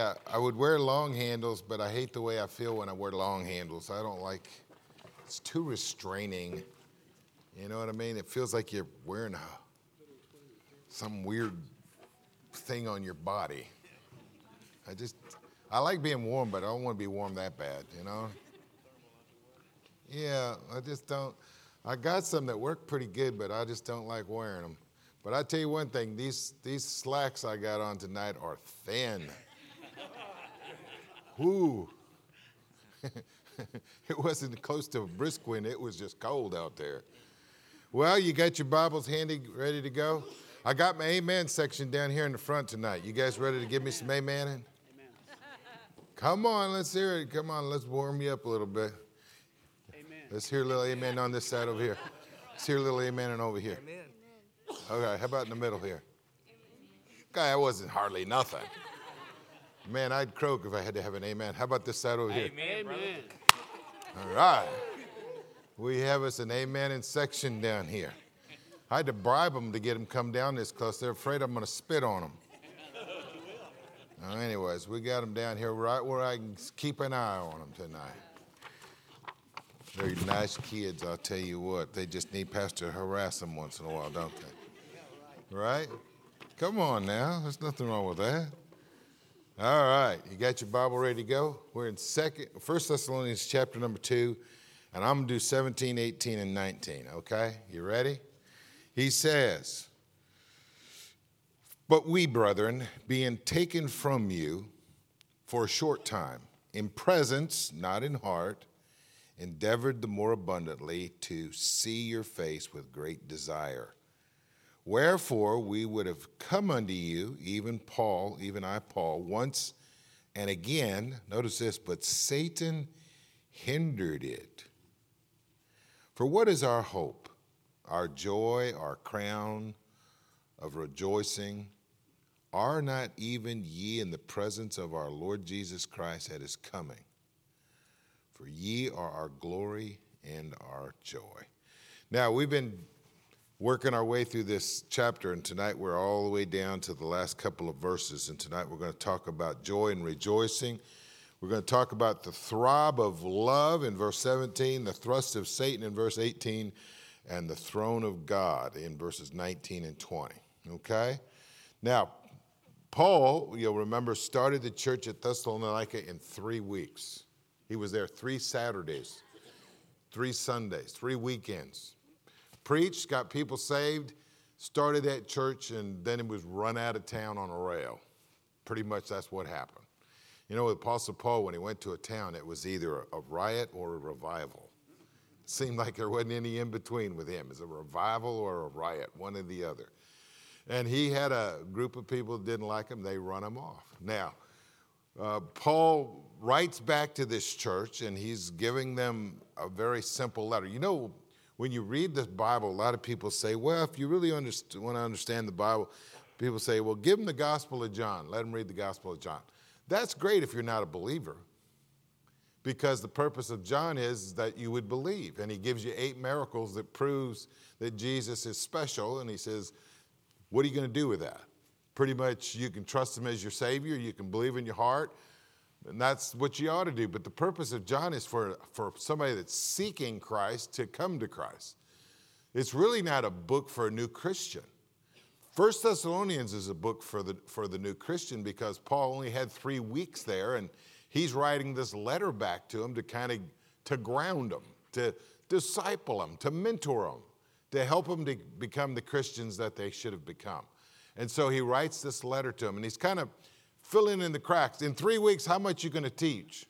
Yeah, I would wear long handles, but I hate the way I feel when I wear long handles. I don't like it's too restraining. You know what I mean? It feels like you're wearing a, some weird thing on your body. I just I like being warm, but I don't want to be warm that bad, you know? Yeah, I just don't. I got some that work pretty good, but I just don't like wearing them. But I tell you one thing: these these slacks I got on tonight are thin. Whoo! it wasn't close to a brisk wind; it was just cold out there. Well, you got your Bibles handy, ready to go. I got my amen section down here in the front tonight. You guys ready to give me some amening? Amen. Come on, let's hear it. Come on, let's warm you up a little bit. Amen. Let's hear a little amen on this side over here. Let's hear a little amen and over here. Amen. Okay, how about in the middle here? Guy, that wasn't hardly nothing. Man, I'd croak if I had to have an amen. How about this side over here? Amen. All right. We have us an amen in section down here. I had to bribe them to get them come down this close. They're afraid I'm going to spit on them. Uh, anyways, we got them down here right where I can keep an eye on them tonight. They're nice kids, I'll tell you what. They just need Pastor to harass them once in a while, don't they? Right? Come on now. There's nothing wrong with that. All right. You got your Bible ready to go? We're in second, First Thessalonians chapter number 2, and I'm going to do 17, 18, and 19, okay? You ready? He says, but we, brethren, being taken from you for a short time, in presence, not in heart, endeavored the more abundantly to see your face with great desire. Wherefore we would have come unto you, even Paul, even I, Paul, once and again, notice this, but Satan hindered it. For what is our hope, our joy, our crown of rejoicing? Are not even ye in the presence of our Lord Jesus Christ at his coming? For ye are our glory and our joy. Now, we've been working our way through this chapter, and tonight we're all the way down to the last couple of verses. And tonight we're going to talk about joy and rejoicing. We're going to talk about the throb of love in verse 17, the thrust of Satan in verse 18, and the throne of God in verses 19 and 20. Okay? Now, Paul, you'll remember, started the church at Thessalonica in three weeks. He was there three Saturdays, three Sundays, three weekends. Preached, got people saved, started that church, and then it was run out of town on a rail. Pretty much that's what happened. You know, with Apostle Paul, when he went to a town, it was either a riot or a revival. It seemed like there wasn't any in between with him. It's a revival or a riot, one or the other. And he had a group of people that didn't like him, they run him off. Now, uh, Paul writes back to this church and he's giving them a very simple letter. You know, when you read the Bible, a lot of people say, well, if you really underst- want to understand the Bible, people say, well, give them the Gospel of John. Let them read the Gospel of John. That's great if you're not a believer because the purpose of John is that you would believe. And he gives you eight miracles that proves that Jesus is special. And he says, what are you going to do with that? Pretty much, you can trust Him as your Savior, you can believe in your heart, and that's what you ought to do. But the purpose of John is for, for somebody that's seeking Christ to come to Christ. It's really not a book for a new Christian. First Thessalonians is a book for the, for the new Christian because Paul only had three weeks there, and he's writing this letter back to him to kind of to ground them, to disciple them, to mentor them to help them to become the Christians that they should have become. And so he writes this letter to them, and he's kind of filling in the cracks. In three weeks, how much you going to teach?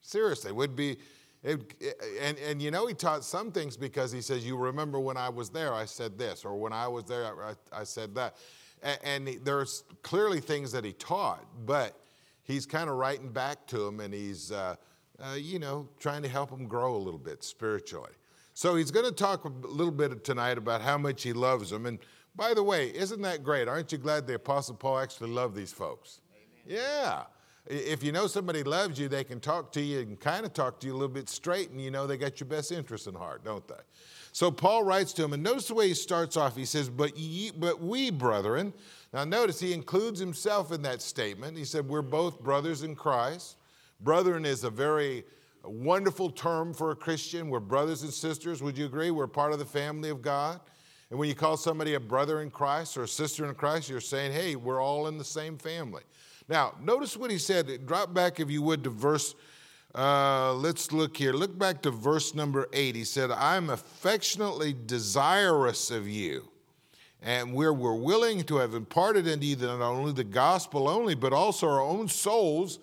Seriously, would be, it, and, and you know, he taught some things because he says, You remember when I was there, I said this, or when I was there, I, I said that. And, and there's clearly things that he taught, but he's kind of writing back to him and he's, uh, uh, you know, trying to help him grow a little bit spiritually. So he's going to talk a little bit tonight about how much he loves him. And by the way, isn't that great? Aren't you glad the Apostle Paul actually loved these folks? Amen. Yeah. if you know somebody loves you, they can talk to you and kind of talk to you a little bit straight, and you know they got your best interest in heart, don't they? So Paul writes to him, and notice the way he starts off. He says, But, ye, but we, brethren, now notice he includes himself in that statement. He said, We're both brothers in Christ. Brethren is a very wonderful term for a Christian. We're brothers and sisters. Would you agree? We're part of the family of God. And when you call somebody a brother in Christ or a sister in Christ, you're saying, hey, we're all in the same family. Now, notice what he said. Drop back, if you would, to verse, uh, let's look here. Look back to verse number eight. He said, I'm affectionately desirous of you. And where we're willing to have imparted into you not only the gospel only, but also our own souls.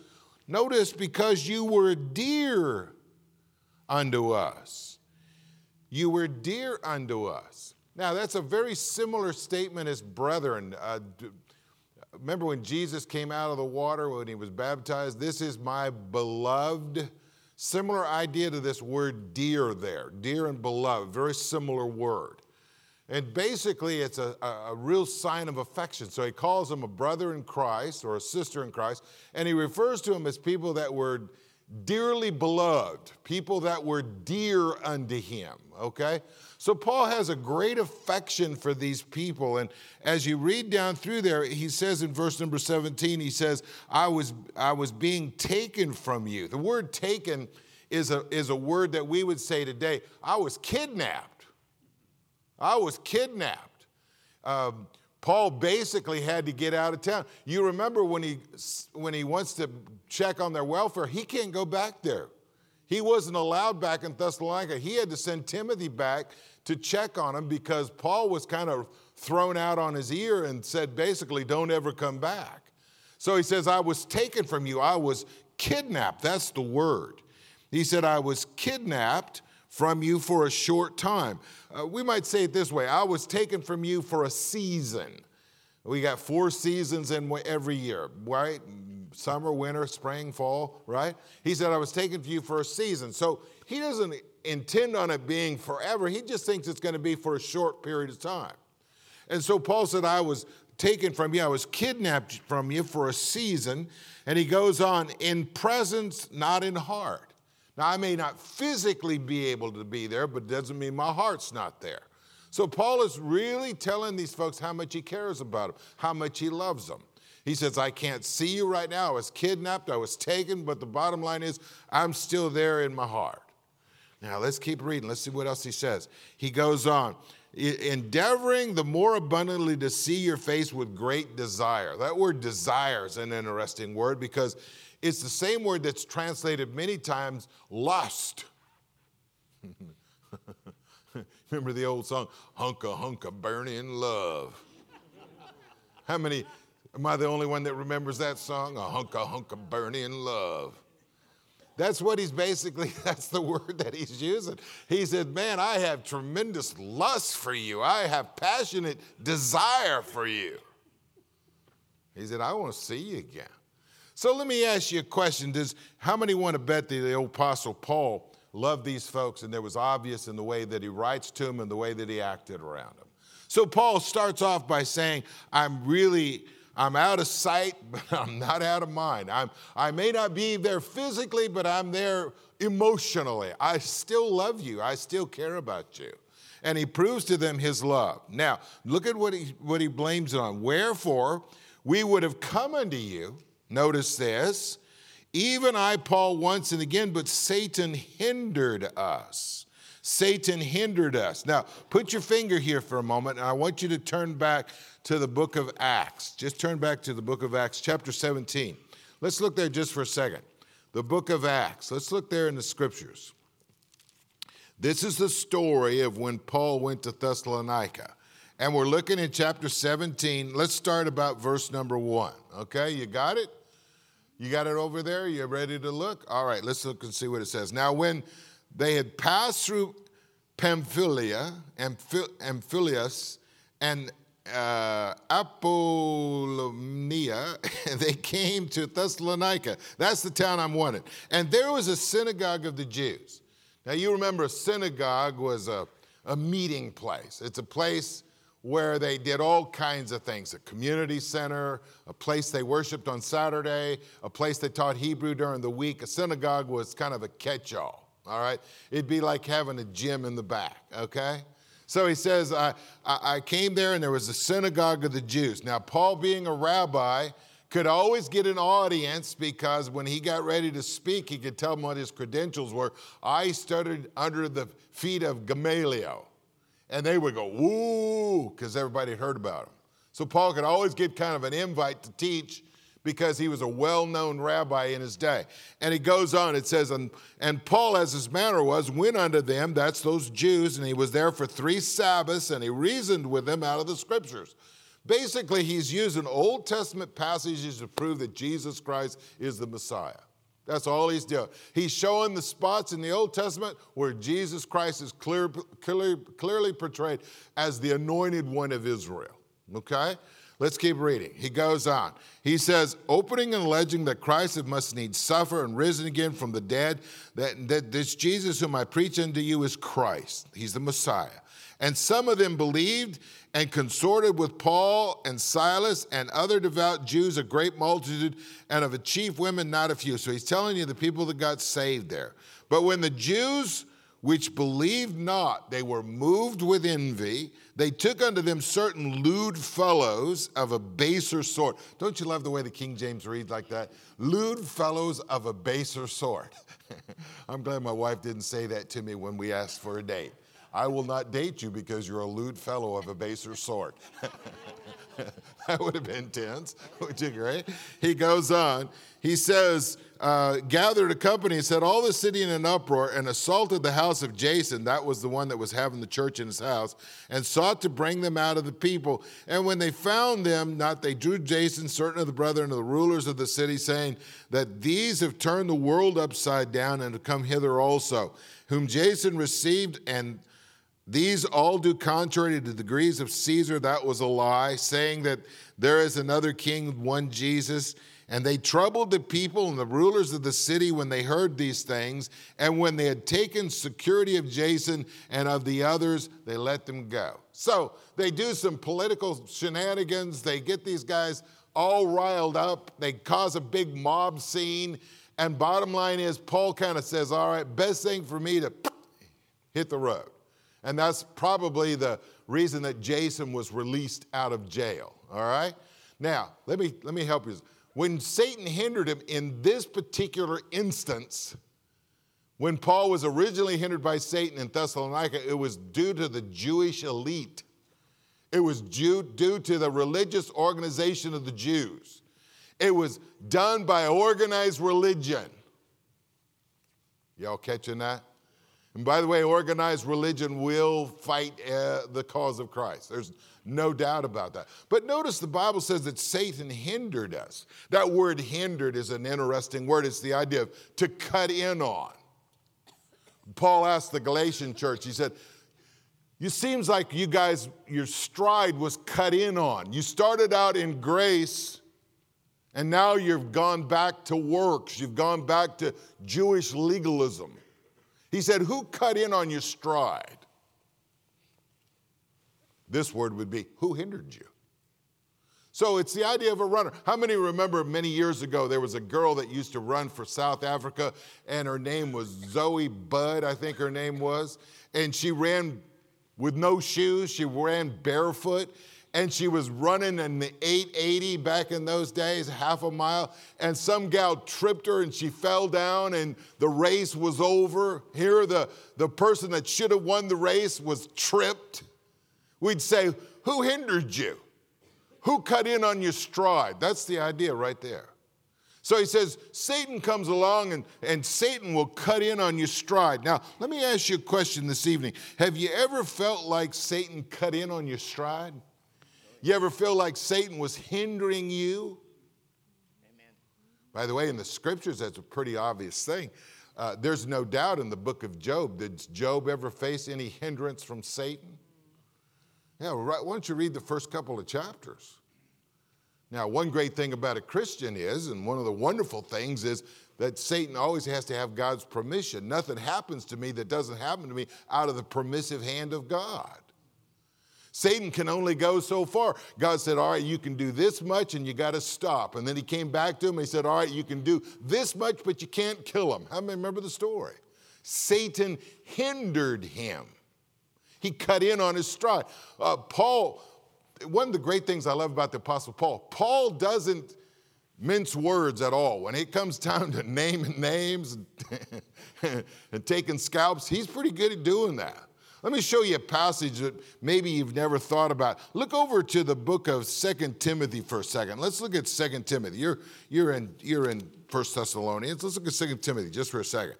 Notice, because you were dear unto us. You were dear unto us. Now, that's a very similar statement as brethren. Uh, remember when Jesus came out of the water when he was baptized? This is my beloved. Similar idea to this word dear there. Dear and beloved, very similar word. And basically, it's a, a, a, real sign of affection. So he calls them a brother in Christ or a sister in Christ, and he refers to them as people that were dearly beloved, people that were dear unto him, okay? So Paul has a great affection for these people. And as you read down through there, he says in verse number 17, he says, I was, I was being taken from you. The word taken is a, is a word that we would say today, I was kidnapped. I was kidnapped. Um, Paul basically had to get out of town. You remember when he, when he wants to check on their welfare, he can't go back there. He wasn't allowed back in Thessalonica. He had to send Timothy back to check on him because Paul was kind of thrown out on his ear and said, basically, don't ever come back. So he says, I was taken from you. I was kidnapped. That's the word. He said, I was kidnapped from you for a short time. Uh, we might say it this way I was taken from you for a season. We got four seasons in every year, right? Summer, winter, spring, fall, right? He said, I was taken from you for a season. So he doesn't intend on it being forever. He just thinks it's going to be for a short period of time. And so Paul said, I was taken from you, I was kidnapped from you for a season. And he goes on, in presence, not in heart. Now, I may not physically be able to be there, but it doesn't mean my heart's not there. So, Paul is really telling these folks how much he cares about them, how much he loves them. He says, I can't see you right now. I was kidnapped, I was taken, but the bottom line is, I'm still there in my heart. Now, let's keep reading. Let's see what else he says. He goes on, endeavoring the more abundantly to see your face with great desire. That word desire is an interesting word because it's the same word that's translated many times lust. Remember the old song, Hunka Hunka Burning Love? How many, am I the only one that remembers that song? A hunka hunka burning love. That's what he's basically, that's the word that he's using. He said, Man, I have tremendous lust for you. I have passionate desire for you. He said, I want to see you again. So let me ask you a question. Does how many want to bet that the apostle Paul loved these folks and there was obvious in the way that he writes to them and the way that he acted around them? So Paul starts off by saying, I'm really I'm out of sight, but I'm not out of mind. I'm, I may not be there physically, but I'm there emotionally. I still love you. I still care about you. And he proves to them his love. Now, look at what he, what he blames it on. Wherefore, we would have come unto you Notice this. Even I, Paul, once and again, but Satan hindered us. Satan hindered us. Now, put your finger here for a moment, and I want you to turn back to the book of Acts. Just turn back to the book of Acts, chapter 17. Let's look there just for a second. The book of Acts. Let's look there in the scriptures. This is the story of when Paul went to Thessalonica. And we're looking at chapter 17. Let's start about verse number one. Okay, you got it? You got it over there? You're ready to look? All right, let's look and see what it says. Now, when they had passed through Pamphylia Amphilyus and uh, Apollonia, they came to Thessalonica. That's the town I'm wanted. And there was a synagogue of the Jews. Now, you remember a synagogue was a, a meeting place. It's a place where they did all kinds of things a community center, a place they worshiped on Saturday, a place they taught Hebrew during the week. A synagogue was kind of a catch all, all right? It'd be like having a gym in the back, okay? So he says, I, I came there and there was a synagogue of the Jews. Now, Paul, being a rabbi, could always get an audience because when he got ready to speak, he could tell them what his credentials were. I studied under the feet of Gamaliel. And they would go, woo, because everybody had heard about him. So Paul could always get kind of an invite to teach because he was a well known rabbi in his day. And he goes on, it says, and, and Paul, as his manner was, went unto them, that's those Jews, and he was there for three Sabbaths, and he reasoned with them out of the scriptures. Basically, he's using Old Testament passages to prove that Jesus Christ is the Messiah. That's all he's doing. He's showing the spots in the Old Testament where Jesus Christ is clear, clear, clearly portrayed as the anointed one of Israel. Okay? Let's keep reading. He goes on. He says, opening and alleging that Christ must needs suffer and risen again from the dead, that, that this Jesus whom I preach unto you is Christ. He's the Messiah. And some of them believed and consorted with Paul and Silas and other devout Jews, a great multitude, and of a chief women, not a few. So he's telling you the people that got saved there. But when the Jews which believed not, they were moved with envy. They took unto them certain lewd fellows of a baser sort. Don't you love the way the King James reads like that? Lewd fellows of a baser sort. I'm glad my wife didn't say that to me when we asked for a date. I will not date you because you're a lewd fellow of a baser sort. that would have been tense. Would you agree? He goes on. He says, uh, gathered a company and said, All the city in an uproar and assaulted the house of Jason. That was the one that was having the church in his house, and sought to bring them out of the people. And when they found them, not they drew Jason, certain of the brethren of the rulers of the city, saying that these have turned the world upside down and have come hither also, whom Jason received and these all do contrary to the degrees of Caesar. That was a lie, saying that there is another king, one Jesus. And they troubled the people and the rulers of the city when they heard these things. And when they had taken security of Jason and of the others, they let them go. So they do some political shenanigans. They get these guys all riled up. They cause a big mob scene. And bottom line is, Paul kind of says, All right, best thing for me to hit the road. And that's probably the reason that Jason was released out of jail. All right? Now, let me, let me help you. When Satan hindered him in this particular instance, when Paul was originally hindered by Satan in Thessalonica, it was due to the Jewish elite. It was due, due to the religious organization of the Jews. It was done by organized religion. Y'all catching that? And by the way, organized religion will fight uh, the cause of Christ. There's no doubt about that. But notice the Bible says that Satan hindered us. That word hindered is an interesting word. It's the idea of to cut in on. Paul asked the Galatian church, he said, it seems like you guys, your stride was cut in on. You started out in grace, and now you've gone back to works. You've gone back to Jewish legalism. He said, Who cut in on your stride? This word would be, Who hindered you? So it's the idea of a runner. How many remember many years ago there was a girl that used to run for South Africa and her name was Zola Budd, I think her name was. And she ran with no shoes, she ran barefoot, and she was running in the 880 back in those days, half a mile, and some gal tripped her and she fell down and the race was over. Here, the, the person that should have won the race was tripped. We'd say, Who hindered you? Who cut in on your stride? That's the idea right there. So he says, Satan comes along and, and Satan will cut in on your stride. Now, let me ask you a question this evening. Have you ever felt like Satan cut in on your stride? You ever feel like Satan was hindering you? Amen. By the way, in the scriptures, that's a pretty obvious thing. Uh, there's no doubt in the book of Job. Did Job ever face any hindrance from Satan? Yeah, right, why don't you read the first couple of chapters? Now, one great thing about a Christian is, and one of the wonderful things is that Satan always has to have God's permission. Nothing happens to me that doesn't happen to me out of the permissive hand of God. Satan can only go so far. God said, All right, you can do this much and you got to stop. And then he came back to him and he said, All right, you can do this much, but you can't kill him. How many remember the story? Satan hindered him, he cut in on his stride. Uh, Paul, one of the great things I love about the Apostle Paul, Paul doesn't mince words at all. When it comes time to naming names and, and taking scalps, he's pretty good at doing that. Let me show you a passage that maybe you've never thought about. Look over to the book of Second Timothy for a second. Let's look at Second Timothy. You're, you're in, you're in 1 Thessalonians. Let's look at Second Timothy just for a second.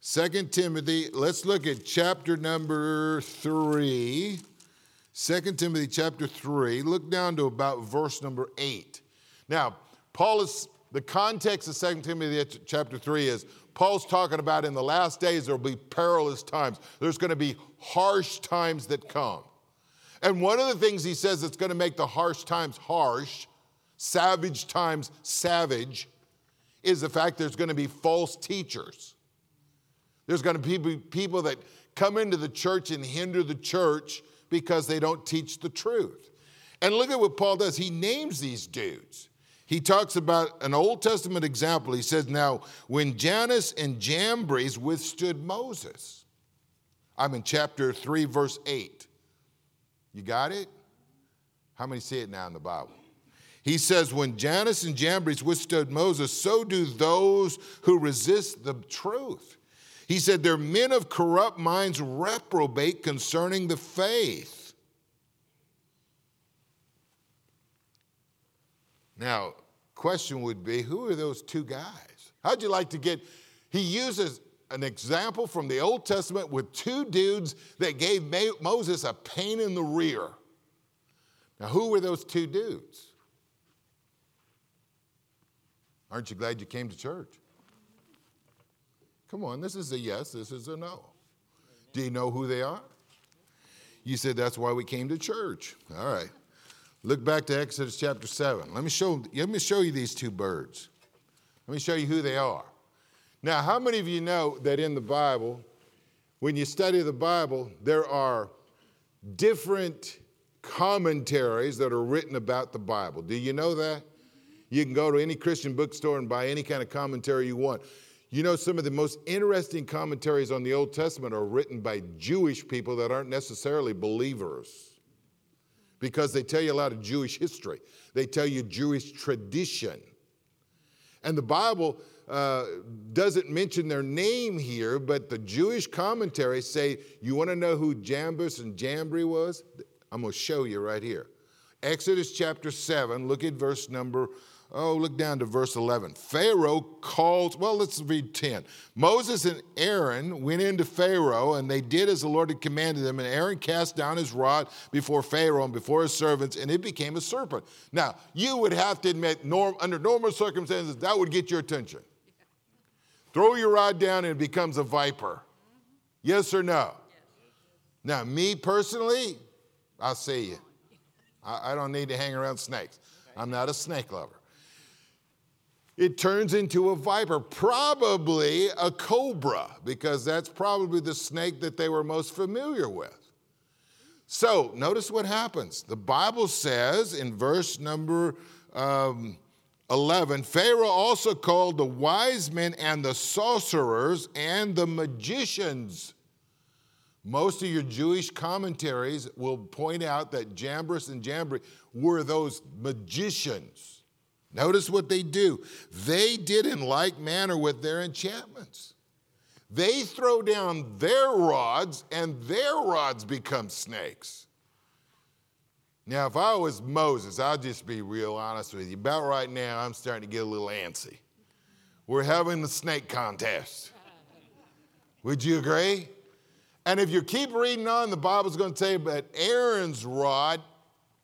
Second Timothy, let's look at chapter number 3. 2 Timothy chapter 3. Look down to about verse number 8. Now, Paul is, the context of 2 Timothy chapter 3 is Paul's talking about in the last days there will be perilous times. There's going to be harsh times that come. And one of the things he says that's going to make the harsh times harsh, savage times savage, is the fact there's going to be false teachers. There's going to be people that come into the church and hinder the church because they don't teach the truth. And look at what Paul does. He names these dudes he talks about an Old Testament example. He says, Now, when Jannes and Jambres withstood Moses, I'm in chapter 3, verse 8. You got it? How many see it now in the Bible? He says, When Jannes and Jambres withstood Moses, so do those who resist the truth. He said, They're men of corrupt minds, reprobate concerning the faith. Now, question would be who are those two guys? How'd you like to get? He uses an example from the Old Testament with two dudes that gave Moses a pain in the rear. Now, who were those two dudes? Aren't you glad you came to church? Come on, this is a yes, this is a no. Do you know who they are? You said that's why we came to church. All right. Look back to Exodus chapter 7. Let me show, let me show you these two birds. Let me show you who they are. Now, how many of you know that in the Bible, when you study the Bible, there are different commentaries that are written about the Bible? Do you know that? You can go to any Christian bookstore and buy any kind of commentary you want. You know, some of the most interesting commentaries on the Old Testament are written by Jewish people that aren't necessarily believers because they tell you a lot of Jewish history, they tell you Jewish tradition. And the Bible uh, doesn't mention their name here, but the Jewish commentaries say, You want to know who Jambres and Jambri was? I'm going to show you right here. Exodus chapter 7, look at verse number Oh, look down to verse 11. Pharaoh called, well, let's read 10. Moses and Aaron went into Pharaoh, and they did as the Lord had commanded them. And Aaron cast down his rod before Pharaoh and before his servants, and it became a serpent. Now, you would have to admit, norm, under normal circumstances, that would get your attention. Throw your rod down, and it becomes a viper. Yes or no? Now, me personally, I'll see you. I, I don't need to hang around snakes. I'm not a snake lover it turns into a viper, probably a cobra, because that's probably the snake that they were most familiar with. So, notice what happens. The Bible says in verse number um, 11 Pharaoh also called the wise men and the sorcerers and the magicians. Most of your Jewish commentaries will point out that Jambres and Jambri were those magicians. Notice what they do. They did in like manner with their enchantments. They throw down their rods, and their rods become snakes. Now, if I was Moses, I'll just be real honest with you. About right now, I'm starting to get a little antsy. We're having the snake contest. Would you agree? And if you keep reading on, the Bible's going to tell you that Aaron's rod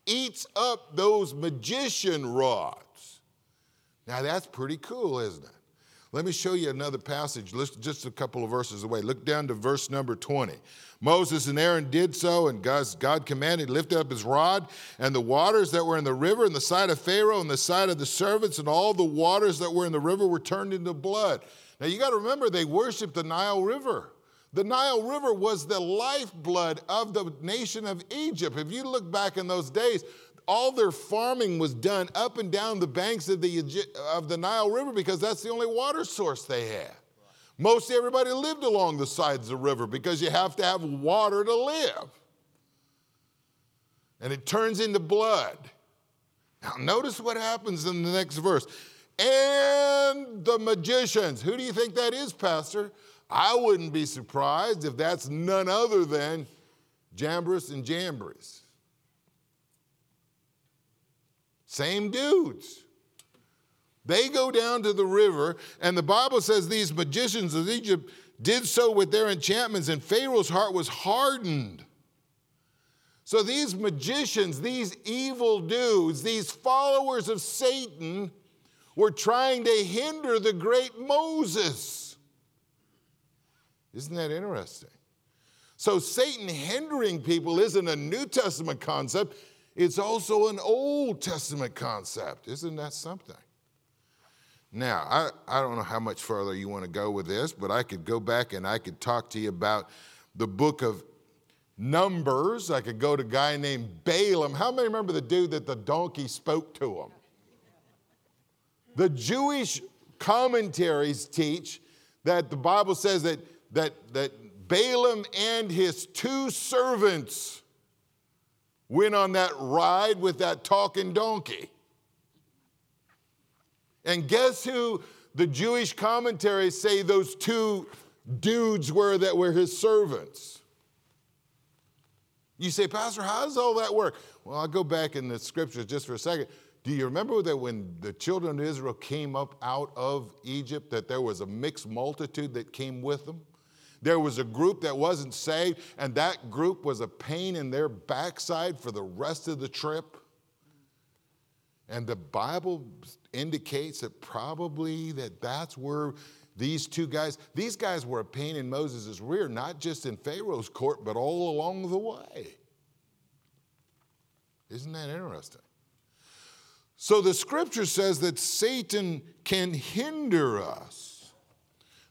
eats up those magician rods. Now that's pretty cool, isn't it? Let me show you another passage, just a couple of verses away. Look down to verse number 20. Moses and Aaron did so, and God commanded, lifted up his rod, and the waters that were in the river, and the side of Pharaoh, and the side of the servants, and all the waters that were in the river were turned into blood. Now you got to remember, they worshiped the Nile River. The Nile River was the lifeblood of the nation of Egypt. If you look back in those days, all their farming was done up and down the banks of the, of the Nile River because that's the only water source they had. Most everybody lived along the sides of the river because you have to have water to live. And it turns into blood. Now, notice what happens in the next verse. And the magicians. Who do you think that is, Pastor? I wouldn't be surprised if that's none other than Jambres and Jambres. Same dudes. They go down to the river, and the Bible says these magicians of Egypt did so with their enchantments, and Pharaoh's heart was hardened. So these magicians, these evil dudes, these followers of Satan were trying to hinder the great Moses. Isn't that interesting? So Satan hindering people isn't a New Testament concept, it's also an Old Testament concept. Isn't that something? Now, I, I don't know how much further you want to go with this, but I could go back and I could talk to you about the book of Numbers. I could go to a guy named Balaam. How many remember the dude that the donkey spoke to him? The Jewish commentaries teach that the Bible says that, that, that Balaam and his two servants went on that ride with that talking donkey. And guess who the Jewish commentaries say those two dudes were that were his servants? You say, Pastor, how does all that work? Well, I'll go back in the scriptures just for a second. Do you remember that when the children of Israel came up out of Egypt, that there was a mixed multitude that came with them? There was a group that wasn't saved, and that group was a pain in their backside for the rest of the trip. And the Bible indicates that probably that that's where these two guys, these guys were a pain in Moses' rear, not just in Pharaoh's court, but all along the way. Isn't that interesting? So the scripture says that Satan can hinder us.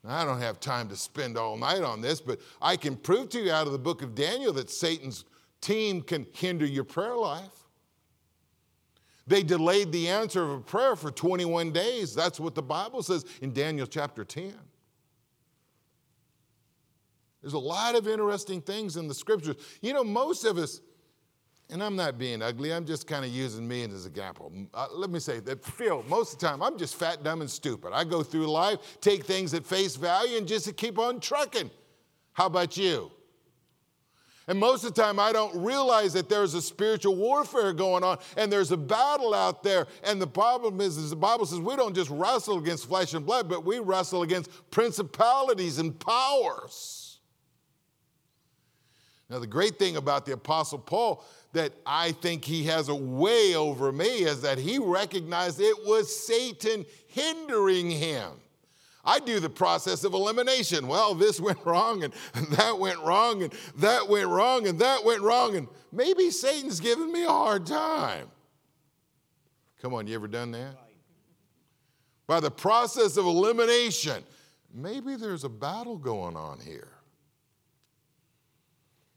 Now, I don't have time to spend all night on this, but I can prove to you out of the book of Daniel that Satan's team can hinder your prayer life. They delayed the answer of a prayer for 21 days. That's what the Bible says in Daniel chapter 10. There's a lot of interesting things in the scriptures. You know, most of us, and I'm not being ugly, I'm just kind of using me as an example. Uh, let me say that Phil, most of the time, I'm just fat, dumb, and stupid. I go through life, take things at face value, and just keep on trucking. How about you? And most of the time, I don't realize that there's a spiritual warfare going on and there's a battle out there. And the problem is, is the Bible says we don't just wrestle against flesh and blood, but we wrestle against principalities and powers. Now, the great thing about the Apostle Paul that I think he has a way over me is that he recognized it was Satan hindering him. I do the process of elimination. Well, this went wrong and, that went wrong and that went wrong and that went wrong and maybe Satan's giving me a hard time. Come on, you ever done that? By the process of elimination, maybe there's a battle going on here.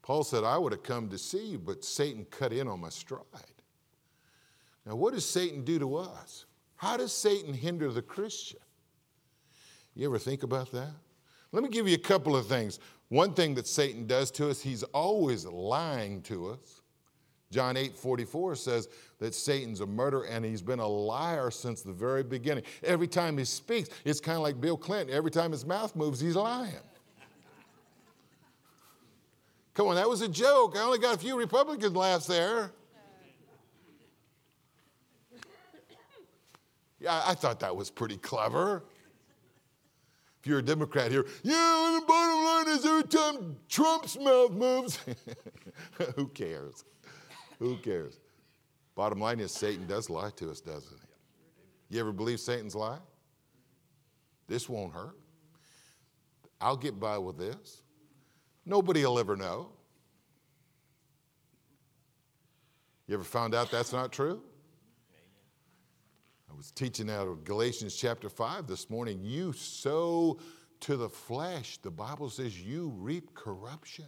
Paul said, I would have come to see you, but Satan cut in on my stride. Now, what does Satan do to us? How does Satan hinder the Christian? You ever think about that? Let me give you a couple of things. One thing that Satan does to us, he's always lying to us. John 8 44 says that Satan's a murderer and he's been a liar since the very beginning. Every time he speaks, it's kind of like Bill Clinton. Every time his mouth moves, he's lying. Come on, that was a joke. I only got a few Republican laughs there. Yeah, I thought that was pretty clever If you're a Democrat here, yeah, and the bottom line is every time Trump's mouth moves, who cares? Who cares? Bottom line is Satan does lie to us, doesn't he? You ever believe Satan's lie? This won't hurt. I'll get by with this. Nobody will ever know. You ever found out that's not true? I was teaching out of Galatians chapter 5 this morning. You sow to the flesh, the Bible says you reap corruption.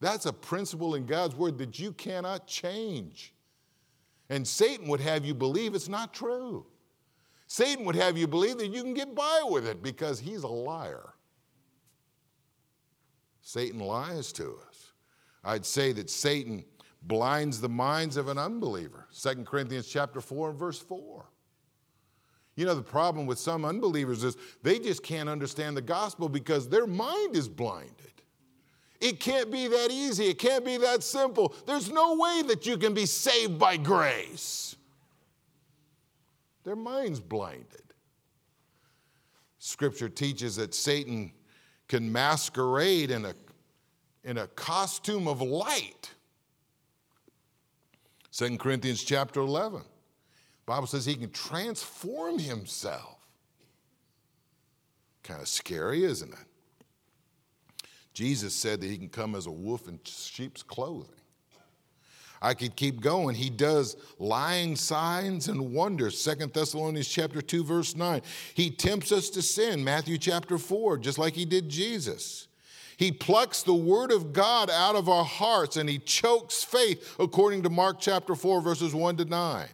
That's a principle in God's word that you cannot change. And Satan would have you believe it's not true. Satan would have you believe that you can get by with it because he's a liar. Satan lies to us. I'd say that Satan blinds the minds of an unbeliever. 2 Corinthians chapter 4 and verse 4. You know, the problem with some unbelievers is they just can't understand the gospel because their mind is blinded. It can't be that easy. It can't be that simple. There's no way that you can be saved by grace. Their mind's blinded. Scripture teaches that Satan can masquerade in a, in a costume of light. 2 Corinthians chapter 11. Bible says he can transform himself. Kind of scary, isn't it? Jesus said that he can come as a wolf in sheep's clothing. I could keep going. He does lying signs and wonders. Second Thessalonians chapter 2 verse 9. He tempts us to sin. Matthew chapter 4 just like he did Jesus. He plucks the word of God out of our hearts and he chokes faith according to Mark chapter 4 verses 1 to 9.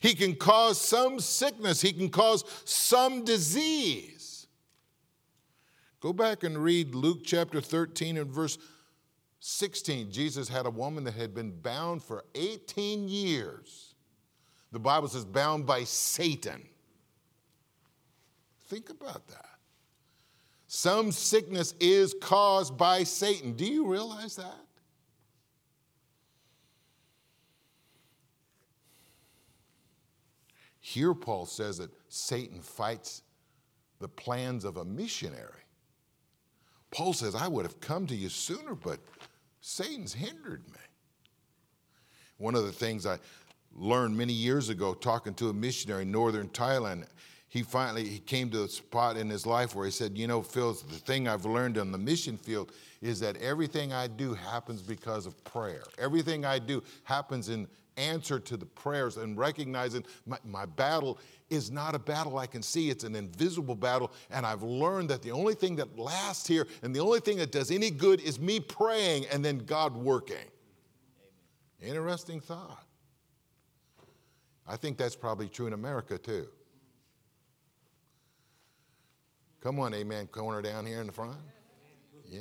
He can cause some sickness, he can cause some disease. Go back and read Luke chapter 13 and verse 16. Jesus had a woman that had been bound for 18 years. The Bible says, bound by Satan. Think about that. Some sickness is caused by Satan. Do you realize that? Here, Paul says that Satan fights the plans of a missionary. Paul says, I would have come to you sooner, but Satan's hindered me. One of the things I learned many years ago talking to a missionary in northern Thailand, he finally he came to a spot in his life where he said, You know, Phil, the thing I've learned on the mission field is that everything I do happens because of prayer. Everything I do happens in answer to the prayers and recognizing my, my, battle is not a battle I can see, it's an invisible battle. And I've learned that the only thing that lasts here and the only thing that does any good is me praying and then God working. Amen. Interesting thought. I think that's probably true in America too. Come on, amen, corner down here in the front. Yeah.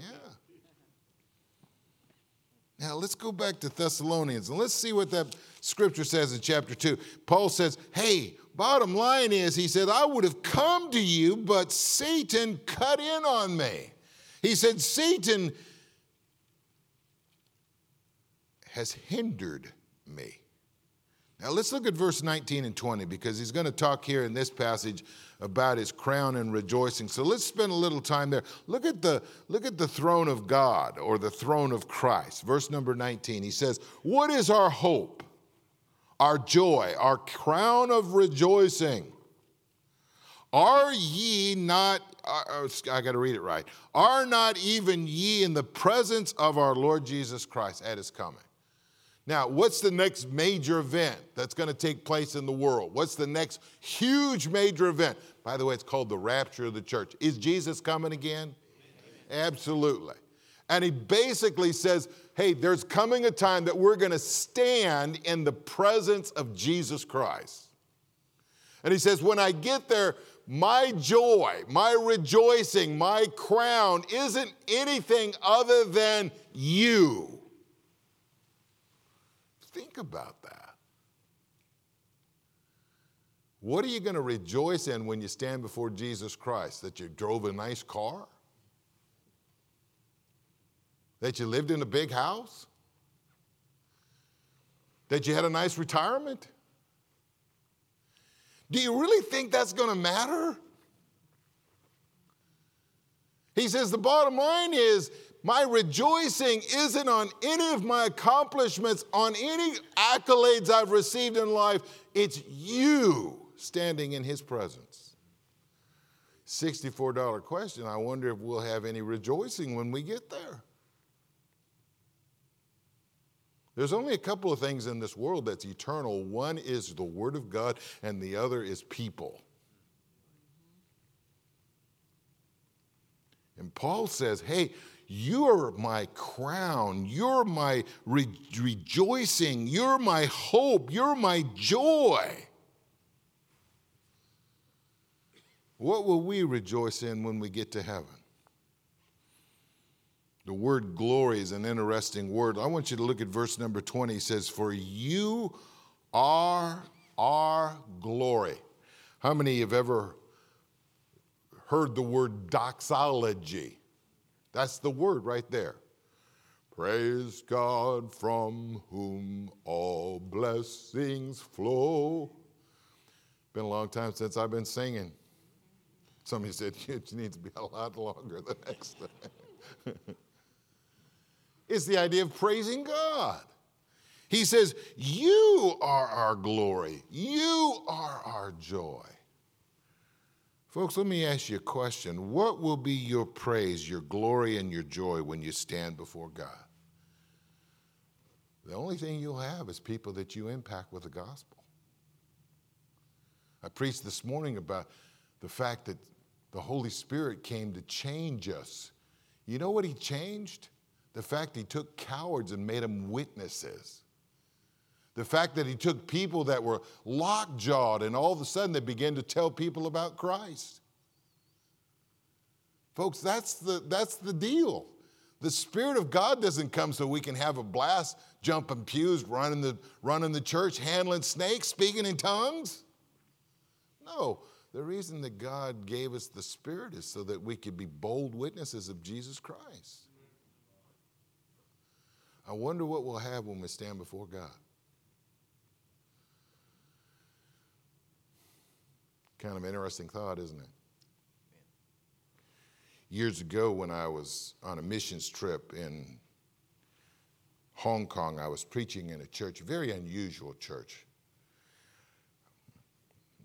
Now let's go back to Thessalonians and let's see what that scripture says in chapter 2. Paul says, Hey, bottom line is, he said, I would have come to you, but Satan cut in on me. He said, Satan has hindered me. Now let's look at verse 19 and 20 because he's going to talk here in this passage about his crown and rejoicing. So let's spend a little time there. Look at the look at the throne of God or the throne of Christ. Verse number 19. He says, "What is our hope? Our joy, our crown of rejoicing? Are ye not uh, uh, I got to read it right. Are not even ye in the presence of our Lord Jesus Christ at his coming? Now, what's the next major event that's going to take place in the world? What's the next huge major event? By the way, it's called the rapture of the church. Is Jesus coming again? Absolutely. And he basically says, hey, there's coming a time that we're going to stand in the presence of Jesus Christ. And he says, when I get there, my joy, my rejoicing, my crown isn't anything other than you. Think about that. What are you going to rejoice in when you stand before Jesus Christ? That you drove a nice car? That you lived in a big house? That you had a nice retirement? Do you really think that's going to matter? He says the bottom line is my rejoicing isn't on any of my accomplishments, on any accolades I've received in life. It's you standing in His presence. $64 question. I wonder if we'll have any rejoicing when we get there. There's only a couple of things in this world that's eternal. One is the Word of God, and the other is people. And Paul says, hey, you're my crown. You're my re- rejoicing. You're my hope. You're my joy. What will we rejoice in when we get to heaven? The word glory is an interesting word. I want you to look at verse number 20. It says, For you are our glory. How many have ever heard the word doxology? That's the word right there. Praise God from whom all blessings flow. Been a long time since I've been singing. Somebody said it needs to be a lot longer the next time. it's the idea of praising God. He says, You are our glory. You are our joy. Folks, let me ask you a question. What will be your praise, your glory, and your joy when you stand before God? The only thing you'll have is people that you impact with the gospel. I preached this morning about the fact that the Holy Spirit came to change us. You know what He changed? The fact He took cowards and made them witnesses. The fact that he took people that were lockjawed and all of a sudden they began to tell people about Christ. Folks, that's the, that's the deal. The Spirit of God doesn't come so we can have a blast, jumping pews, running the, running the church, handling snakes, speaking in tongues. No, the reason that God gave us the Spirit is so that we could be bold witnesses of Jesus Christ. I wonder what we'll have when we stand before God. Kind of interesting thought, isn't it? Years ago, when I was on a missions trip in Hong Kong, I was preaching in a church, a very unusual church.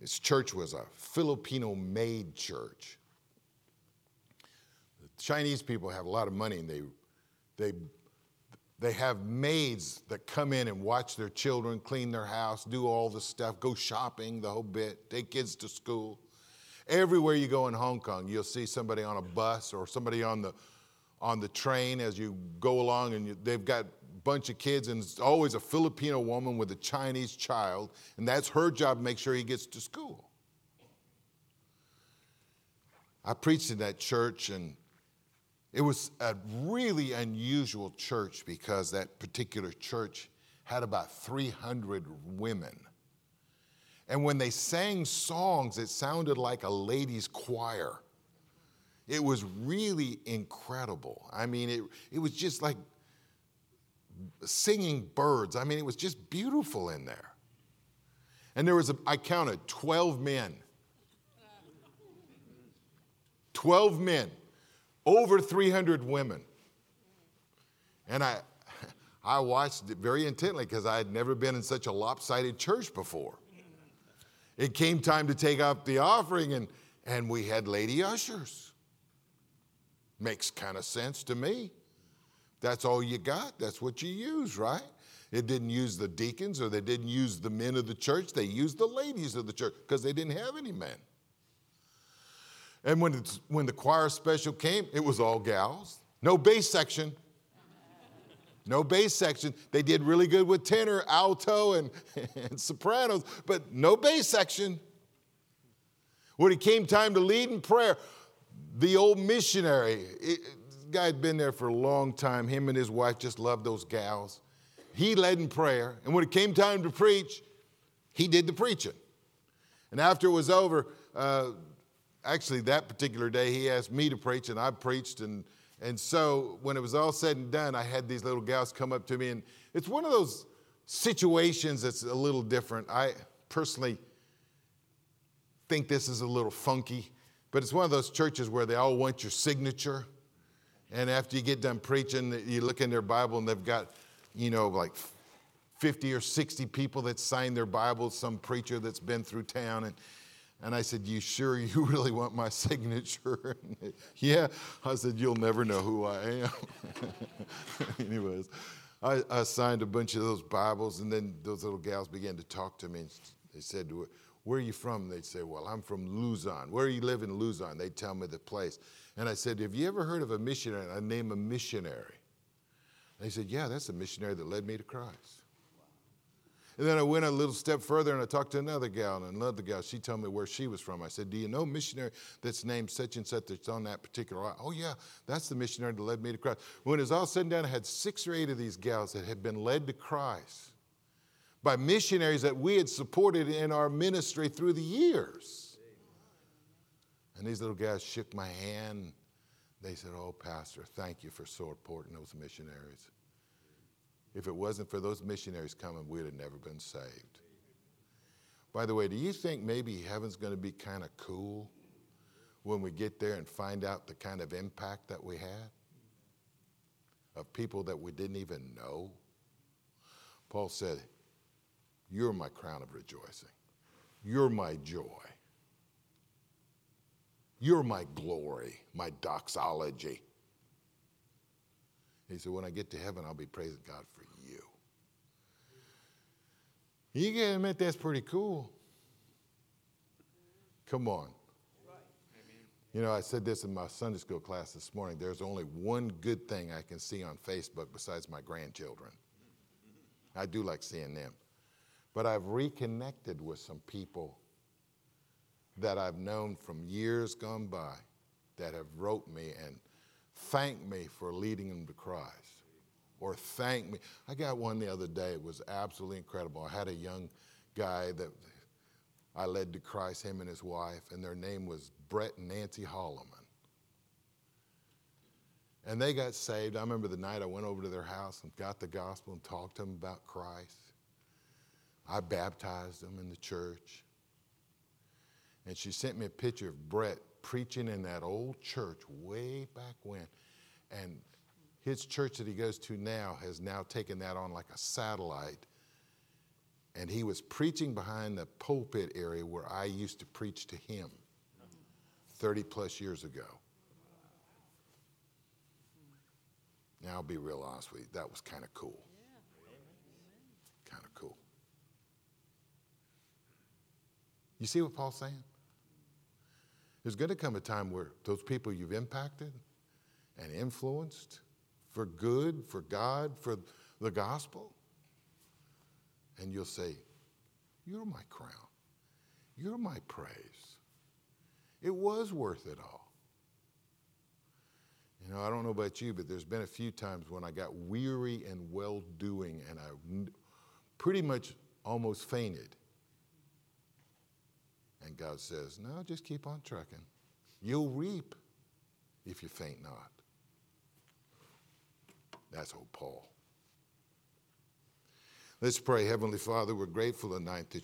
This church was a Filipino made church. The Chinese people have a lot of money and they, they they have maids that come in and watch their children, clean their house, do all the stuff, go shopping, the whole bit, take kids to school. Everywhere you go in Hong Kong, you'll see somebody on a bus or somebody on the on the train as you go along, and you, they've got a bunch of kids, and it's always a Filipino woman with a Chinese child, and that's her job to make sure he gets to school. I preached in that church, and it was a really unusual church because that particular church had about 300 women. And when they sang songs, it sounded like a ladies' choir. It was really incredible. I mean, it, it was just like singing birds. I mean, it was just beautiful in there. And there was, a, I counted 12 men. 12 men over 300 women. And I, I watched it very intently because I had never been in such a lopsided church before. It came time to take up the offering, and, and we had lady ushers. Makes kind of sense to me. That's all you got, that's what you use, right? It didn't use the deacons or they didn't use the men of the church, they used the ladies of the church because they didn't have any men. And when, it's, when the choir special came, it was all gals. No bass section. No bass section. They did really good with tenor, alto, and, and sopranos, but no bass section. When it came time to lead in prayer, the old missionary, it, guy had been there for a long time. Him and his wife just loved those gals. He led in prayer, and when it came time to preach, he did the preaching. And after it was over, uh, actually that particular day he asked me to preach and I preached and and so when it was all said and done, I had these little gals come up to me and it's one of those situations that's a little different. I personally think this is a little funky, but it's one of those churches where they all want your signature. And after you get done preaching, you look in their Bible and they've got, you know, like 50 or 60 people that signed their Bibles, some preacher that's been through town. And and I said, You sure you really want my signature? yeah. I said, You'll never know who I am. Anyways, I, I, signed a bunch of those Bibles, and then those little gals began to talk to me. And They said, Where are you from? They'd say, Well, I'm from Luzon. Where do you live in Luzon? They'd tell me the place. And I said, Have you ever heard of a missionary? I name a missionary. They said, Yeah, that's the missionary that led me to Christ. And then I went a little step further and I talked to another gal and another gal. She told me where she was from. I said, Do you know missionary that's named such and such that's on that particular island? Oh, yeah, that's the missionary that led me to Christ. When it was all said and done, I had six or eight of these gals that had been led to Christ by missionaries that we had supported in our ministry through the years. And these little guys shook my hand. They said, Oh, Pastor, thank you for supporting those missionaries. If it wasn't for those missionaries coming, we'd have never been saved. By the way, do you think maybe heaven's going to be kind of cool when we get there and find out the kind of impact that we had of people that we didn't even know? Paul said, You're my crown of rejoicing. You're my joy. You're my glory, my doxology. He said, When I get to heaven, I'll be praising God for you. You can admit that's pretty cool. Come on. You know, I said this in my Sunday school class this morning. There's only one good thing I can see on Facebook besides my grandchildren. I do like seeing them. But I've reconnected with some people that I've known from years gone by that have wrote me and thanked me for leading them to Christ or thank me. I got one the other day. It was absolutely incredible. I had a young guy that I led to Christ, him and his wife, and their name was Brett and Nancy Holloman. And they got saved. I remember the night I went over to their house and got the gospel and talked to them about Christ. I baptized them in the church. And she sent me a picture of Brett preaching in that old church way back when. And his church that he goes to now has now taken that on like a satellite. And he was preaching behind the pulpit area where I used to preach to him 30 plus years ago. Now, I'll be real honest with you, that was kind of cool. Kind of cool. You see what Paul's saying? There's going to come a time where those people you've impacted and influenced for good, for God, for the gospel, and you'll say, You're my crown. You're my praise. It was worth it all. You know, I don't know about you, but there's been a few times when I got weary and well doing and I pretty much almost fainted. And God says, No, just keep on trucking. You'll reap if you faint not. That's old Paul. Let's pray. Heavenly Father, we're grateful tonight that